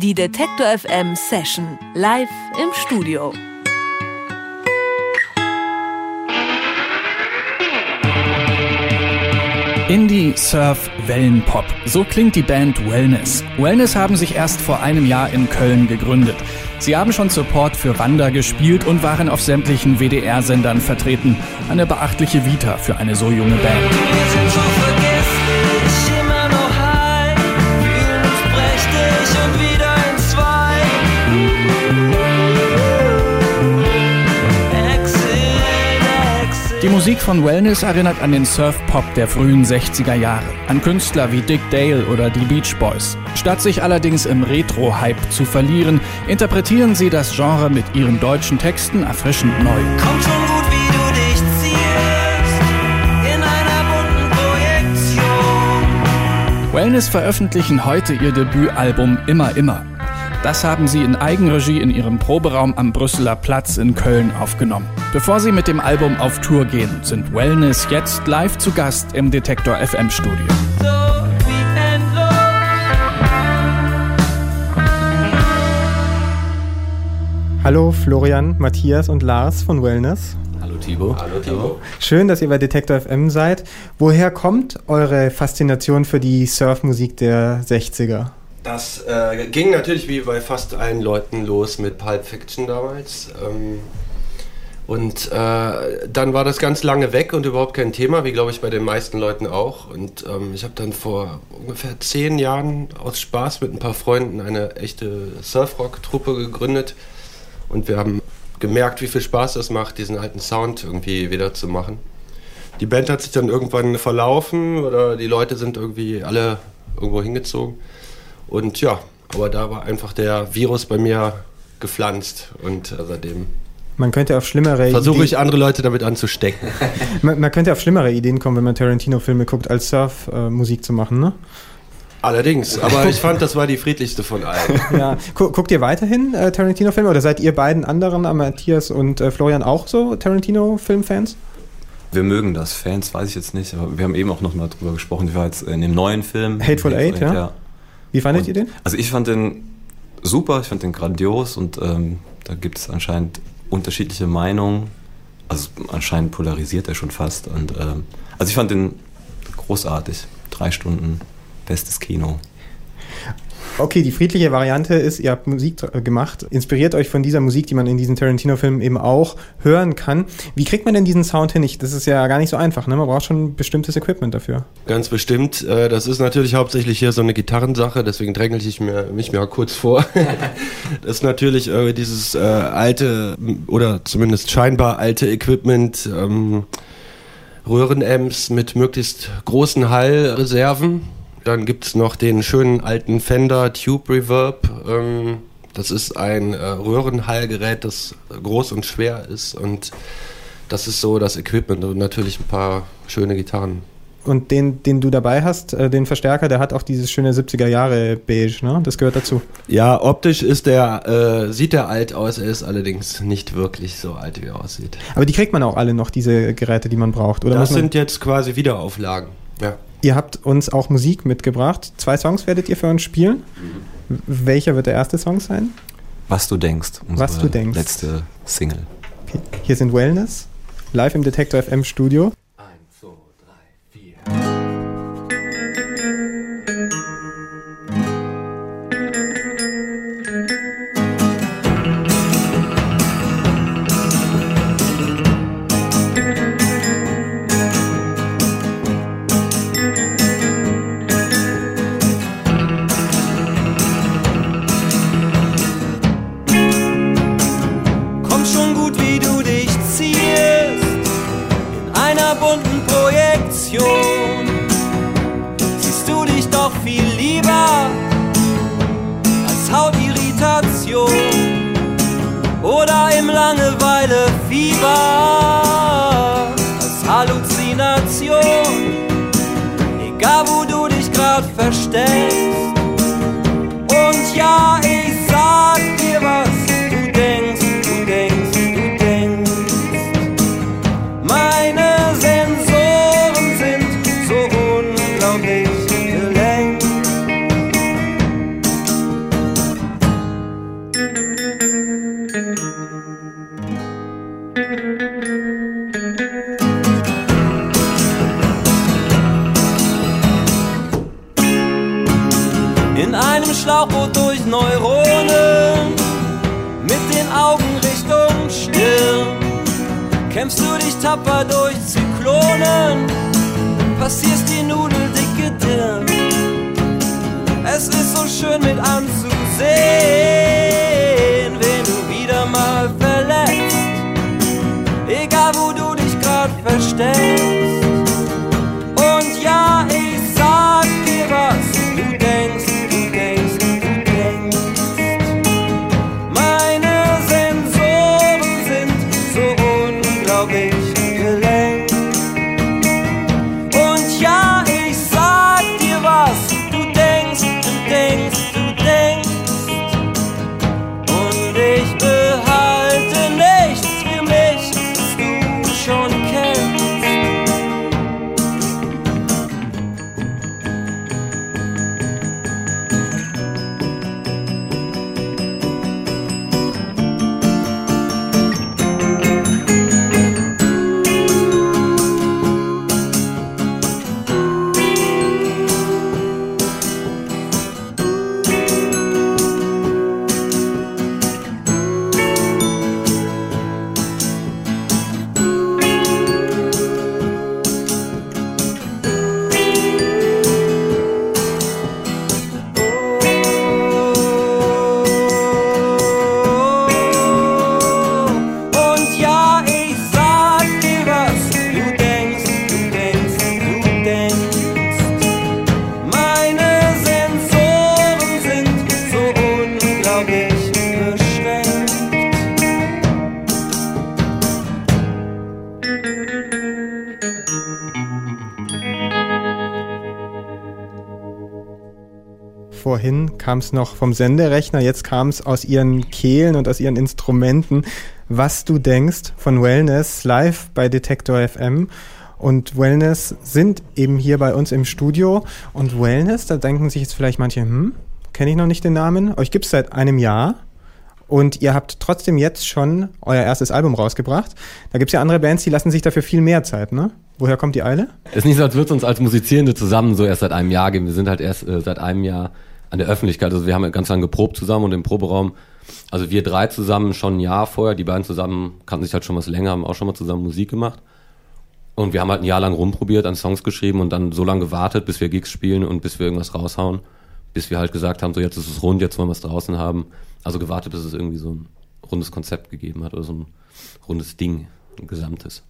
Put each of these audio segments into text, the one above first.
Die Detektor FM Session live im Studio. Indie, Surf, Wellenpop. So klingt die Band Wellness. Wellness haben sich erst vor einem Jahr in Köln gegründet. Sie haben schon Support für Wander gespielt und waren auf sämtlichen WDR-Sendern vertreten. Eine beachtliche Vita für eine so junge Band. Die Musik von Wellness erinnert an den Surf-Pop der frühen 60er Jahre, an Künstler wie Dick Dale oder die Beach Boys. Statt sich allerdings im Retro-Hype zu verlieren, interpretieren sie das Genre mit ihren deutschen Texten erfrischend neu. Kommt schon gut, wie du dich ziehst, in einer bunten Projektion. Wellness veröffentlichen heute ihr Debütalbum Immer Immer. Das haben sie in Eigenregie in ihrem Proberaum am Brüsseler Platz in Köln aufgenommen. Bevor sie mit dem Album auf Tour gehen, sind Wellness jetzt live zu Gast im Detektor FM Studio. Hallo Florian, Matthias und Lars von Wellness. Hallo Thibaut. Hallo Thibaut. Schön, dass ihr bei Detektor FM seid. Woher kommt eure Faszination für die Surfmusik der 60er? Das äh, ging natürlich wie bei fast allen Leuten los mit Pulp Fiction damals. Ähm, und äh, dann war das ganz lange weg und überhaupt kein Thema, wie glaube ich bei den meisten Leuten auch. Und ähm, ich habe dann vor ungefähr zehn Jahren aus Spaß mit ein paar Freunden eine echte Surfrock-Truppe gegründet. Und wir haben gemerkt, wie viel Spaß das macht, diesen alten Sound irgendwie wieder zu machen. Die Band hat sich dann irgendwann verlaufen oder die Leute sind irgendwie alle irgendwo hingezogen. Und ja, aber da war einfach der Virus bei mir gepflanzt und äh, seitdem Man könnte auf schlimmere versuche Ideen- ich andere Leute damit anzustecken. man, man könnte auf schlimmere Ideen kommen, wenn man Tarantino-Filme guckt, als Surf-Musik äh, Musik zu machen, ne? Allerdings, aber ich fand, das war die friedlichste von allen. Ja. Gu guckt ihr weiterhin äh, Tarantino-Filme oder seid ihr beiden anderen, äh, Matthias und äh, Florian, auch so Tarantino-Filmfans? Wir mögen das. Fans weiß ich jetzt nicht, aber wir haben eben auch noch mal drüber gesprochen. Ich war jetzt in dem neuen Film. Hateful Eight, ja? Wie fandet Und- ihr den? Also ich fand den super, ich fand den grandios und ähm, da gibt es anscheinend unterschiedliche Meinungen. Also anscheinend polarisiert er schon fast. Und, ähm, also ich fand den großartig. Drei Stunden, bestes Kino. Okay, die friedliche Variante ist, ihr habt Musik äh, gemacht, inspiriert euch von dieser Musik, die man in diesen Tarantino-Filmen eben auch hören kann. Wie kriegt man denn diesen Sound hin? Ich, das ist ja gar nicht so einfach, ne? Man braucht schon bestimmtes Equipment dafür. Ganz bestimmt. Äh, das ist natürlich hauptsächlich hier so eine Gitarrensache, deswegen dränge ich mir, mich mal kurz vor. das ist natürlich dieses äh, alte oder zumindest scheinbar alte Equipment, ähm, Röhrenamps mit möglichst großen Hallreserven. Dann gibt es noch den schönen alten Fender Tube Reverb. Ähm, das ist ein äh, Röhrenhallgerät, das groß und schwer ist und das ist so das Equipment und natürlich ein paar schöne Gitarren. Und den, den du dabei hast, äh, den Verstärker, der hat auch dieses schöne 70er Jahre Beige, ne? Das gehört dazu. Ja, optisch ist der, äh, sieht er alt aus, er ist allerdings nicht wirklich so alt, wie er aussieht. Aber die kriegt man auch alle noch, diese Geräte, die man braucht. Oder das sind jetzt quasi Wiederauflagen. Ja. Ihr habt uns auch Musik mitgebracht. Zwei Songs werdet ihr für uns spielen. W- Welcher wird der erste Song sein? Was du denkst. Was du denkst. Letzte Single. Okay. Hier sind Wellness, live im Detektor FM Studio. Langeweile, Fieber, als Halluzination. Egal wo du dich grad versteckst. Und ja, ich sag dir was, du denkst, du denkst, du denkst. Meine Sensoren sind so unglaublich gelenkt. Schlauchboot durch Neuronen, mit den Augen Richtung Stirn. Kämpfst du dich tapfer durch Zyklonen, passierst die nudeldicke Dirn. Es ist so schön mit anzusehen, wen du wieder mal verletzt. Egal wo du dich grad versteckst. Vorhin kam es noch vom Senderechner, jetzt kam es aus ihren Kehlen und aus ihren Instrumenten. Was du denkst von Wellness live bei Detektor FM. Und Wellness sind eben hier bei uns im Studio. Und Wellness, da denken sich jetzt vielleicht manche, hm, kenne ich noch nicht den Namen. Euch gibt es seit einem Jahr. Und ihr habt trotzdem jetzt schon euer erstes Album rausgebracht. Da gibt es ja andere Bands, die lassen sich dafür viel mehr Zeit, ne? Woher kommt die Eile? Es ist nicht so, als würde es uns als Musizierende zusammen so erst seit einem Jahr geben. Wir sind halt erst äh, seit einem Jahr an der Öffentlichkeit. Also wir haben ganz lange geprobt zusammen und im Proberaum. Also wir drei zusammen schon ein Jahr vorher. Die beiden zusammen kannten sich halt schon was länger, haben auch schon mal zusammen Musik gemacht. Und wir haben halt ein Jahr lang rumprobiert, an Songs geschrieben und dann so lange gewartet, bis wir Gigs spielen und bis wir irgendwas raushauen. Bis wir halt gesagt haben, so jetzt ist es rund, jetzt wollen wir es draußen haben. Also gewartet, bis es irgendwie so ein rundes Konzept gegeben hat oder so ein rundes Ding, ein gesamtes.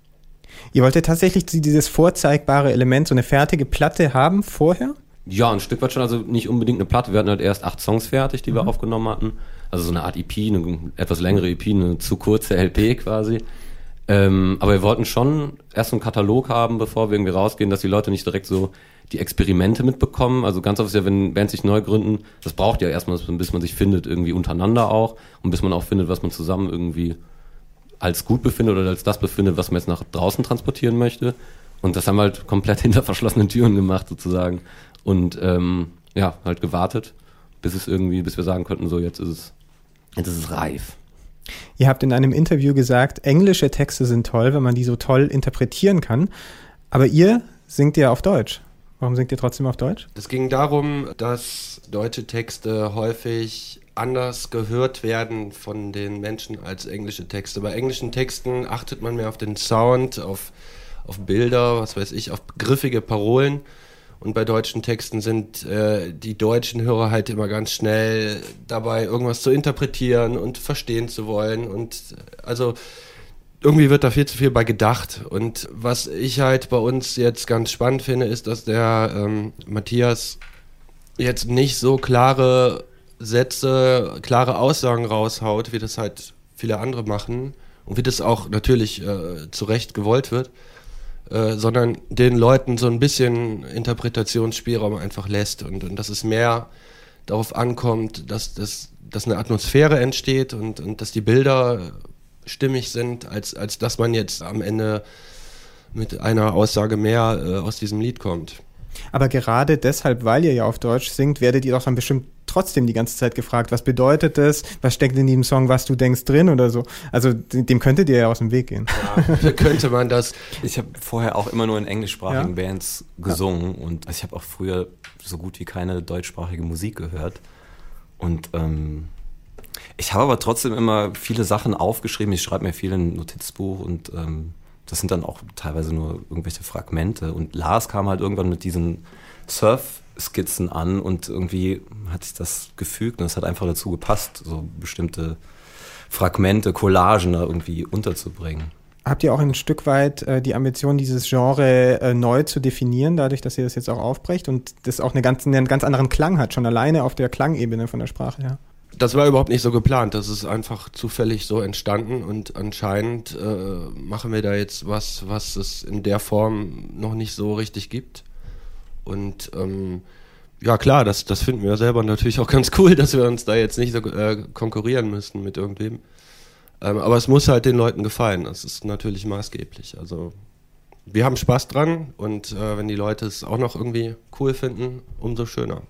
Ihr wolltet tatsächlich dieses vorzeigbare Element, so eine fertige Platte haben vorher? Ja, ein Stück weit schon, also nicht unbedingt eine Platte. Wir hatten halt erst acht Songs fertig, die wir aufgenommen hatten. Also so eine Art EP, eine etwas längere EP, eine zu kurze LP quasi. Ähm, aber wir wollten schon erst einen Katalog haben, bevor wir irgendwie rausgehen, dass die Leute nicht direkt so die Experimente mitbekommen. Also ganz oft ist ja, wenn Bands sich neu gründen, das braucht ja erstmal, bis man sich findet, irgendwie untereinander auch und bis man auch findet, was man zusammen irgendwie als gut befindet oder als das befindet, was man jetzt nach draußen transportieren möchte. Und das haben wir halt komplett hinter verschlossenen Türen gemacht sozusagen. Und ähm, ja, halt gewartet, bis es irgendwie, bis wir sagen könnten, so jetzt ist es, jetzt ist es reif. Ihr habt in einem Interview gesagt, englische Texte sind toll, wenn man die so toll interpretieren kann. Aber ihr singt ja auf Deutsch. Warum singt ihr trotzdem auf Deutsch? Es ging darum, dass deutsche Texte häufig anders gehört werden von den Menschen als englische Texte. Bei englischen Texten achtet man mehr auf den Sound, auf, auf Bilder, was weiß ich, auf griffige Parolen. Und bei deutschen Texten sind äh, die deutschen Hörer halt immer ganz schnell dabei, irgendwas zu interpretieren und verstehen zu wollen. Und äh, also irgendwie wird da viel zu viel bei gedacht. Und was ich halt bei uns jetzt ganz spannend finde, ist, dass der ähm, Matthias jetzt nicht so klare Sätze, klare Aussagen raushaut, wie das halt viele andere machen und wie das auch natürlich äh, zu Recht gewollt wird, äh, sondern den Leuten so ein bisschen Interpretationsspielraum einfach lässt und, und dass es mehr darauf ankommt, dass, dass, dass eine Atmosphäre entsteht und, und dass die Bilder stimmig sind, als, als dass man jetzt am Ende mit einer Aussage mehr äh, aus diesem Lied kommt. Aber gerade deshalb, weil ihr ja auf Deutsch singt, werdet ihr doch dann bestimmt trotzdem die ganze Zeit gefragt, was bedeutet das, was steckt in diesem Song, was du denkst drin oder so. Also dem könntet ihr ja aus dem Weg gehen. Ja, könnte man das. Ich habe vorher auch immer nur in englischsprachigen Ja? Bands gesungen und also ich habe auch früher so gut wie keine deutschsprachige Musik gehört. Und ähm, ich habe aber trotzdem immer viele Sachen aufgeschrieben. Ich schreibe mir viel in ein Notizbuch und ähm, das sind dann auch teilweise nur irgendwelche Fragmente. Und Lars kam halt irgendwann mit diesen Surf-Skizzen an und irgendwie hat sich das gefügt und es hat einfach dazu gepasst, so bestimmte Fragmente, Collagen da irgendwie unterzubringen. Habt ihr auch ein Stück weit äh, die Ambition, dieses Genre äh, neu zu definieren, dadurch, dass ihr das jetzt auch aufbrecht und das auch eine ganz, einen ganz anderen Klang hat, schon alleine auf der Klangebene von der Sprache her? Das war überhaupt nicht so geplant. Das ist einfach zufällig so entstanden und anscheinend äh, machen wir da jetzt was, was es in der Form noch nicht so richtig gibt. Und ähm, ja klar, das, das finden wir selber natürlich auch ganz cool, dass wir uns da jetzt nicht so äh, konkurrieren müssen mit irgendwem. Ähm, aber es muss halt den Leuten gefallen. Das ist natürlich maßgeblich. Also wir haben Spaß dran und äh, wenn die Leute es auch noch irgendwie cool finden, umso schöner.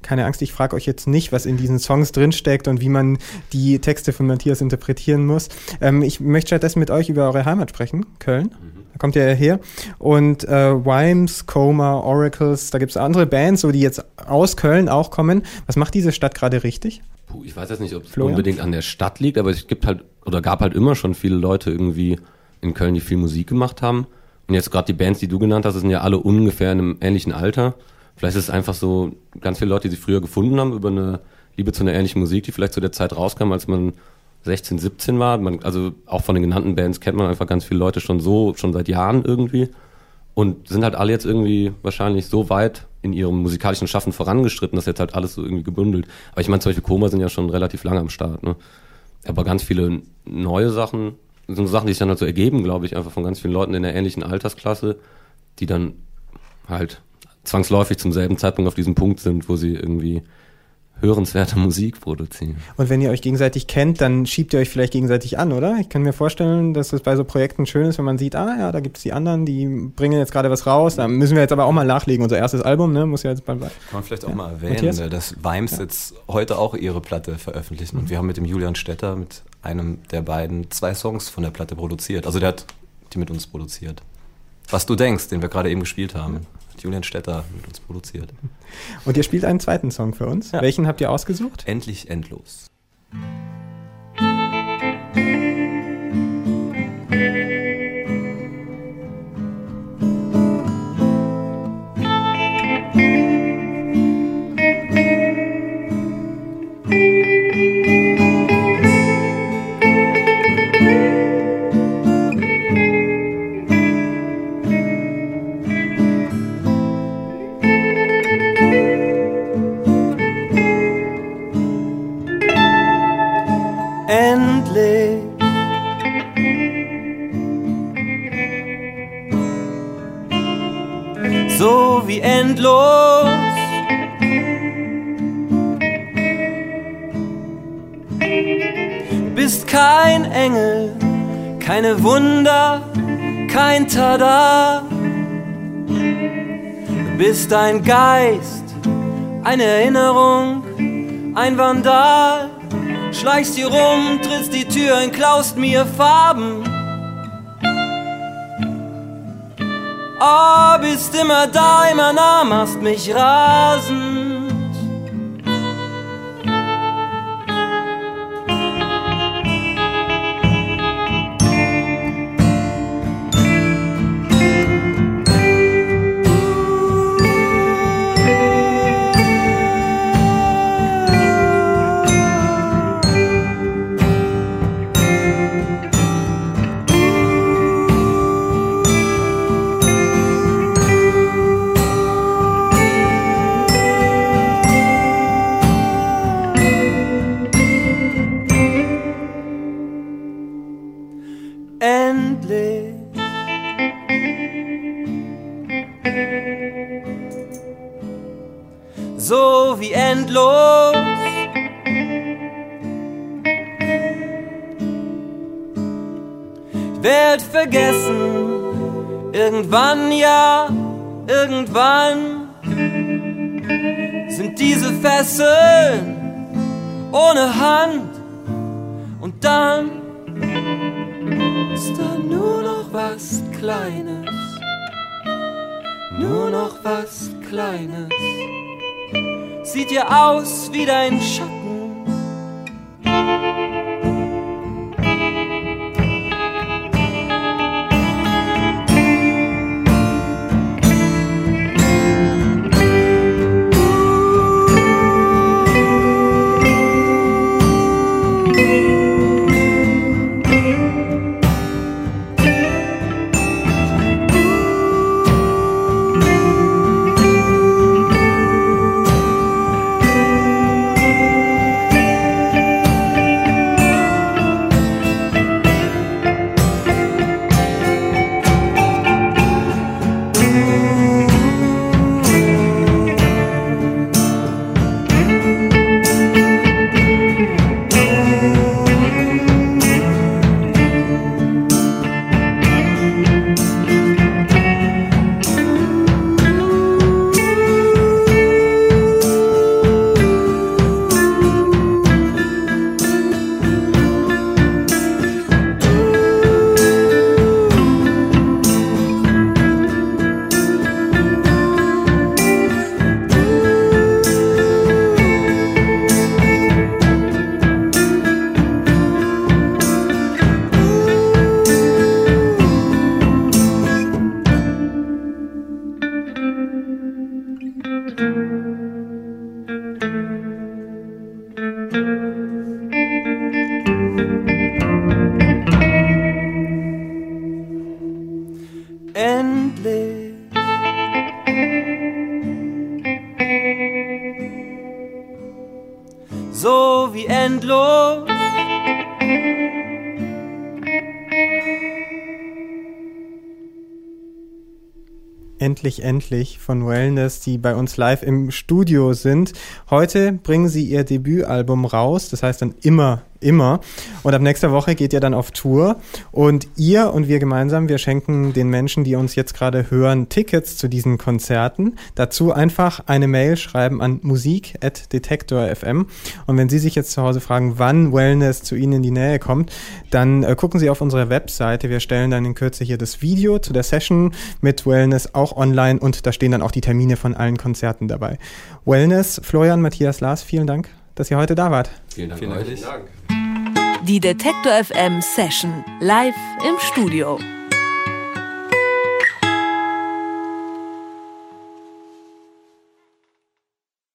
Keine Angst, ich frage euch jetzt nicht, was in diesen Songs drinsteckt und wie man die Texte von Matthias interpretieren muss. Ähm, ich möchte stattdessen mit euch über eure Heimat sprechen, Köln. Mhm. Kommt ja her. Und äh, Wimes, Coma, Oracles, da gibt es andere Bands, so die jetzt aus Köln auch kommen. Was macht diese Stadt gerade richtig? Puh, ich weiß jetzt nicht, ob es unbedingt an der Stadt liegt, aber es gibt halt oder gab halt immer schon viele Leute irgendwie in Köln, die viel Musik gemacht haben. Und jetzt gerade die Bands, die du genannt hast, sind ja alle ungefähr in einem ähnlichen Alter. Vielleicht ist es einfach so ganz viele Leute, die sich früher gefunden haben über eine Liebe zu einer ähnlichen Musik, die vielleicht zu der Zeit rauskam, als man 16, 17 war. Man, also auch von den genannten Bands kennt man einfach ganz viele Leute schon so, schon seit Jahren irgendwie. Und sind halt alle jetzt irgendwie wahrscheinlich so weit in ihrem musikalischen Schaffen vorangeschritten, dass jetzt halt alles so irgendwie gebündelt. Aber ich meine, zum Beispiel Koma sind ja schon relativ lange am Start, ne? Aber ganz viele neue Sachen, so Sachen, die sich dann halt so ergeben, glaube ich, einfach von ganz vielen Leuten in der ähnlichen Altersklasse, die dann halt zwangsläufig zum selben Zeitpunkt auf diesem Punkt sind, wo sie irgendwie hörenswerte Musik produzieren. Und wenn ihr euch gegenseitig kennt, dann schiebt ihr euch vielleicht gegenseitig an, oder? Ich kann mir vorstellen, dass es bei so Projekten schön ist, wenn man sieht, ah ja, da gibt es die anderen, die bringen jetzt gerade was raus. Da müssen wir jetzt aber auch mal nachlegen. Unser erstes Album, ne, muss ja jetzt bald. Kann man vielleicht auch ja. mal erwähnen, Matthias? Ne, dass Vimes ja. jetzt heute auch ihre Platte veröffentlichen. Mhm. Und wir haben mit dem Julian Stetter, mit einem der beiden, zwei Songs von der Platte produziert. Also der hat die mit uns produziert. Was du denkst, den wir gerade eben gespielt haben. Julian Stetter mit uns produziert. Und ihr spielt einen zweiten Song für uns. Ja. Welchen habt ihr ausgesucht? Endlich endlos. Keine Wunder, kein Tada. Du bist ein Geist, eine Erinnerung, ein Vandal. Schleichst hier rum, trittst die Tür ein, klaust mir Farben. Oh, bist immer da, immer nah, machst mich rasen. Irgendwann, ja, irgendwann sind diese Fesseln ohne Hand. Und dann ist da nur noch was Kleines, nur noch was Kleines. Sieht ihr aus wie dein Schatten. Endlich. So wie endlos. Endlich, endlich von Wellness, die bei uns live im Studio sind. Heute bringen sie ihr Debütalbum raus, das heißt dann immer immer. Und ab nächster Woche geht ihr dann auf Tour. Und ihr und wir gemeinsam, wir schenken den Menschen, die uns jetzt gerade hören, Tickets zu diesen Konzerten. Dazu einfach eine Mail schreiben an musik.detektor.fm. Und wenn Sie sich jetzt zu Hause fragen, wann Wellness zu Ihnen in die Nähe kommt, dann äh, gucken Sie auf unsere Webseite. Wir stellen dann in Kürze hier das Video zu der Session mit Wellness auch online und da stehen dann auch die Termine von allen Konzerten dabei. Wellness, Florian, Matthias, Lars, vielen Dank, dass ihr heute da wart. Vielen Dank Vielen euch. Dank. Die Detektor FM Session live im Studio.